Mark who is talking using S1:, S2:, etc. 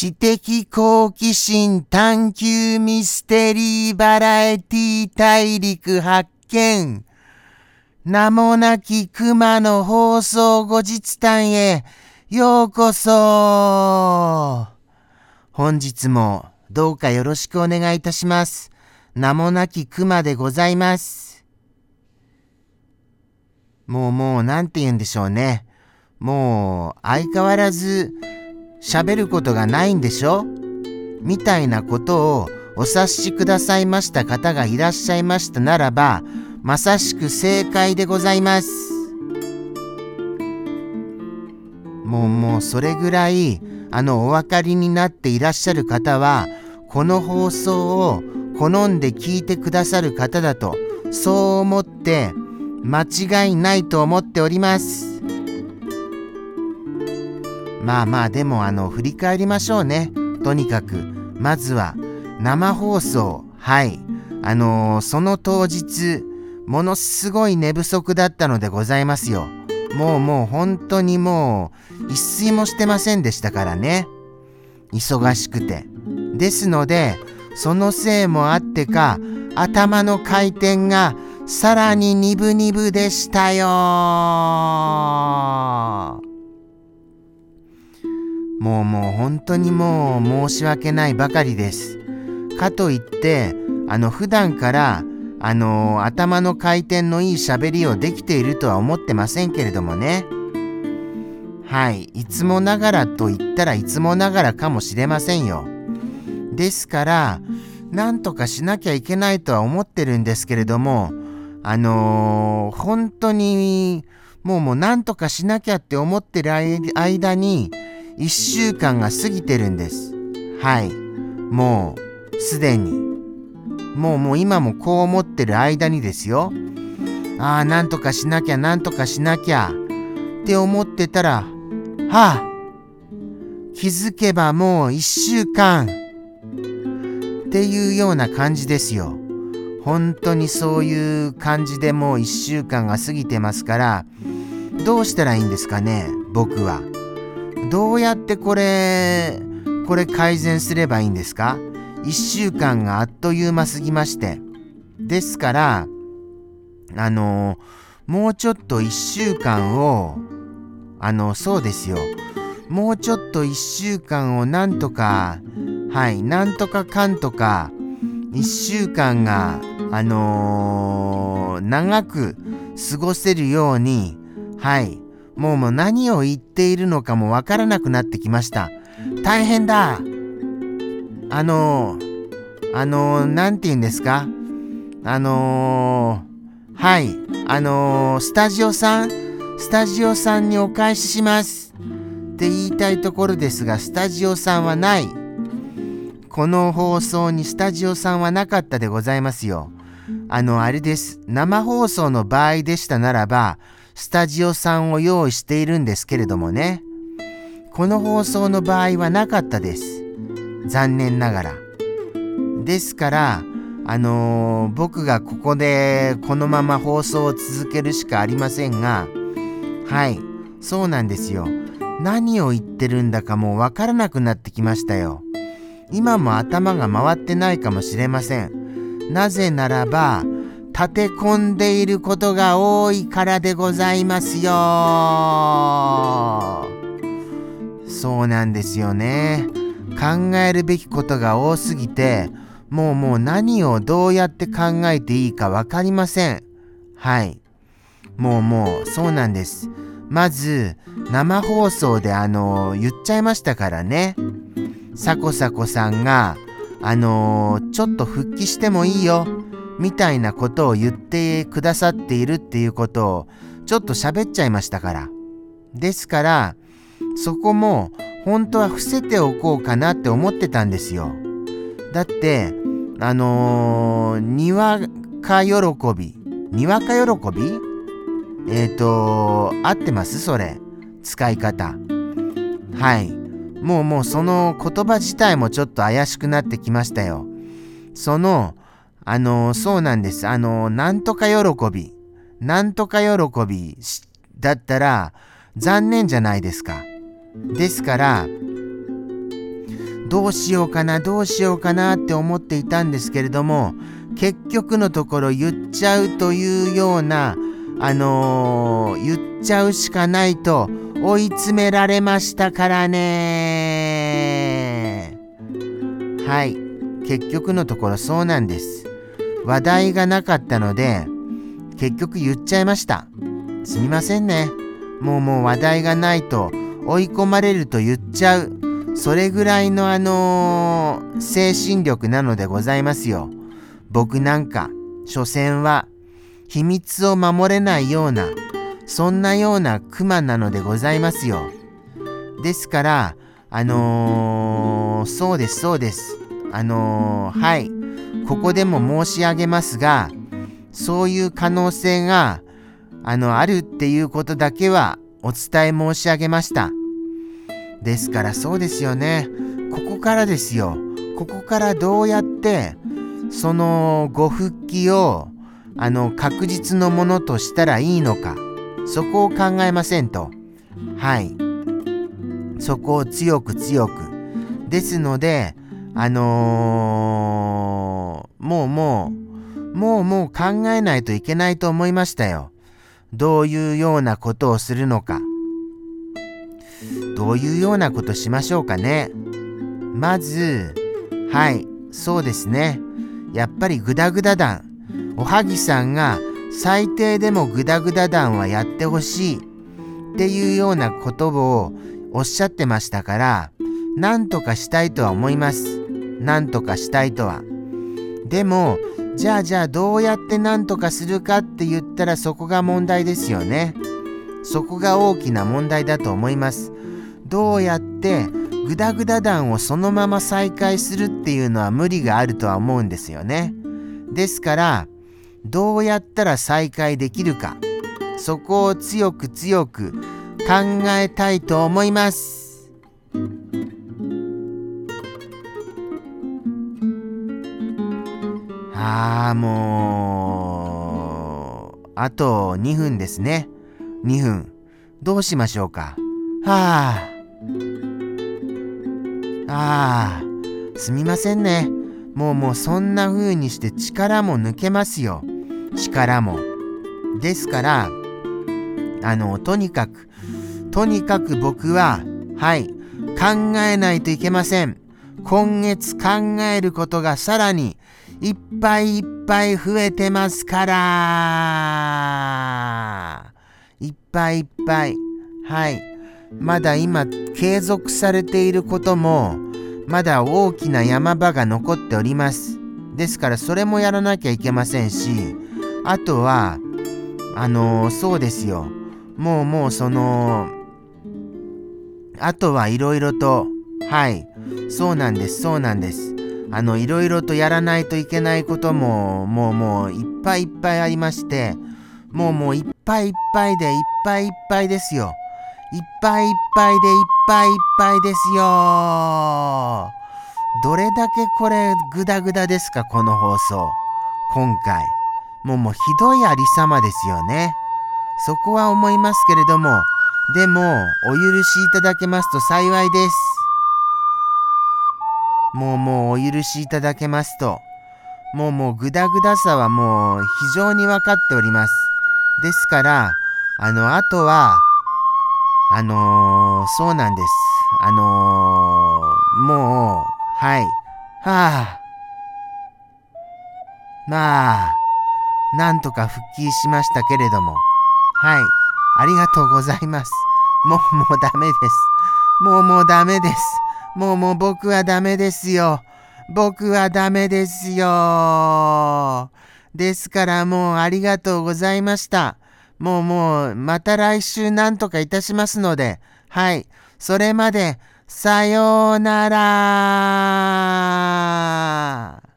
S1: 知的好奇心探求ミステリーバラエティ大陸発見。名もなき熊の放送後日談へようこそ。本日もどうかよろしくお願いいたします。名もなき熊でございます。もうもうなんて言うんでしょうね。もう相変わらず喋ることがないんでしょ？みたいなことをお察しくださいました方がいらっしゃいましたならば、まさしく正解でございます。もうもうそれぐらい、あのお分かりになっていらっしゃる方は、この放送を好んで聞いてくださる方だと、そう思って間違いないと思っております。まあまあでもあの振り返りましょうね。とにかくまずは生放送はいあのー、その当日ものすごい寝不足だったのでございますよ。もうもう本当にもう一睡もしてませんでしたからね。忙しくて。ですのでそのせいもあってか頭の回転がさらに鈍々でしたよもうもう本当にもう申し訳ないばかりです。かといってあの普段からあの頭の回転のいい喋りをできているとは思ってませんけれどもね。はい、いつもながらと言ったらいつもながらかもしれませんよ。ですから、なんとかしなきゃいけないとは思ってるんですけれども、あのー、本当にもうもうなんとかしなきゃって思ってる間に、1週間が過ぎてるんです。はい。もう、すでに。もうもう今もこう思ってる間にですよ。ああ、なんとかしなきゃ、なんとかしなきゃ。って思ってたら、はあ、気づけばもう1週間。っていうような感じですよ。本当にそういう感じでもう1週間が過ぎてますから、どうしたらいいんですかね、僕は。どうやってこれ、これ改善すればいいんですか ?1 週間があっという間すぎまして。ですから、あの、もうちょっと1週間を、あの、そうですよ。もうちょっと1週間をなんとか、はい、なんとかかんとか、1週間が、あのー、長く過ごせるように、はい、もうもう何を言っているのかもわからなくなってきました。大変だあの、あのー、て言うんですか？あの、はい、あの、スタジオさん、スタジオさんにお返しします。って言いたいところですが、スタジオさんはない。この放送にスタジオさんはなかったでございますよ。あの、あれです。生放送の場合でしたならば、スタジオさんを用意しているんですけれどもね。この放送の場合はなかったです。残念ながら。ですから、あのー、僕がここでこのまま放送を続けるしかありませんが、はい、そうなんですよ。何を言ってるんだかもうわからなくなってきましたよ。今も頭が回ってないかもしれません。なぜならば、立て込んでいることが多いからでございますよ。そうなんですよね。考えるべきことが多すぎて、もうもう何をどうやって考えていいか分かりません。はい。もうもうそうなんです。まず生放送であの言っちゃいましたからね。サコサコさんがあのちょっと復帰してもいいよ。みたいなことを言ってくださっているっていうことをちょっと喋っちゃいましたから。ですから、そこも本当は伏せておこうかなって思ってたんですよ。だって、あのー、にわか喜び。にわか喜び？えっ、ー、と、合ってます？それ。使い方。はい。もうもうその言葉自体もちょっと怪しくなってきましたよ。その、あの、そうなんです。あの、なんとか喜び。なんとか喜びだったら残念じゃないですか。ですから、どうしようかなどうしようかなって思っていたんですけれども結局のところ言っちゃうというようなあのー、言っちゃうしかないと追い詰められましたからねはい結局のところそうなんです話題がなかったので結局言っちゃいましたすみませんねもうもう話題がないと追い込まれると言っちゃうそれぐらいのあのー、精神力なのでございますよ僕なんか所詮は秘密を守れないようなそんなようなクマなのでございますよ。ですから、あのー、そうです、そうです。あのー、はい。ここでも申し上げますが、そういう可能性が、あの、あるっていうことだけはお伝え申し上げました。ですからそうですよね。ここからですよ。ここからどうやって、そのご復帰を、あの、確実のものとしたらいいのか。そこを考えませんと。はい。そこを強く強く。ですので、あのー、もうもう、もうもう考えないといけないと思いましたよ。どういうようなことをするのか。どういうようなことしましょうかね。まず、はい、そうですね。やっぱりグダグダ団。おはぎさんが最低でもグダグダ団はやってほしいっていうようなことをおっしゃってましたから、なんとかしたいとは思います。なんとかしたいとは。でも、じゃあじゃあどうやってなんとかするかって言ったらそこが問題ですよね。そこが大きな問題だと思います。どうやってグダグダ団をそのまま再開するっていうのは無理があるとは思うんですよね。ですから、どうやったら再開できるかそこを強く強く考えたいと思いますああもうあと2分ですね2分どうしましょうかはあああすみませんねもうもうそんな風にして力も抜けますよ。力も。ですから、あの、とにかく、とにかく僕は、はい、考えないといけません。今月考えることがさらにいっぱいいっぱい増えてますから。いっぱいいっぱい。はい。まだ今継続されていることもまだ大きな山場が残っております。ですからそれもやらなきゃいけませんし、あとは、あのー、そうですよ。もうもうその、あとはいろいろと、はい、そうなんです、そうなんです。あの、いろいろとやらないといけないことも、もうもういっぱいいっぱいありまして、もうもういっぱいいっぱいでいっぱいいっぱいですよ。いっぱいいっぱいでいっぱいいっぱいですよ。どれだけこれグダグダですか、この放送。今回。もうもうひどいありさまですよね。そこは思いますけれども、でも、お許しいただけますと幸いです。もうもうお許しいただけますと、もうもうグダグダさはもう非常に分かっております。ですから、あの、あとは、あのー、そうなんです。あのー、もう、はい。はあ。まあ、なんとか復帰しましたけれども、はい、ありがとうございます。もうもうダメです。もうもうダメです。もうもう僕はダメですよ。僕はダメですよ。ですからもうありがとうございました。もうもうまた来週なんとかいたしますので、はい。それまで、さようなら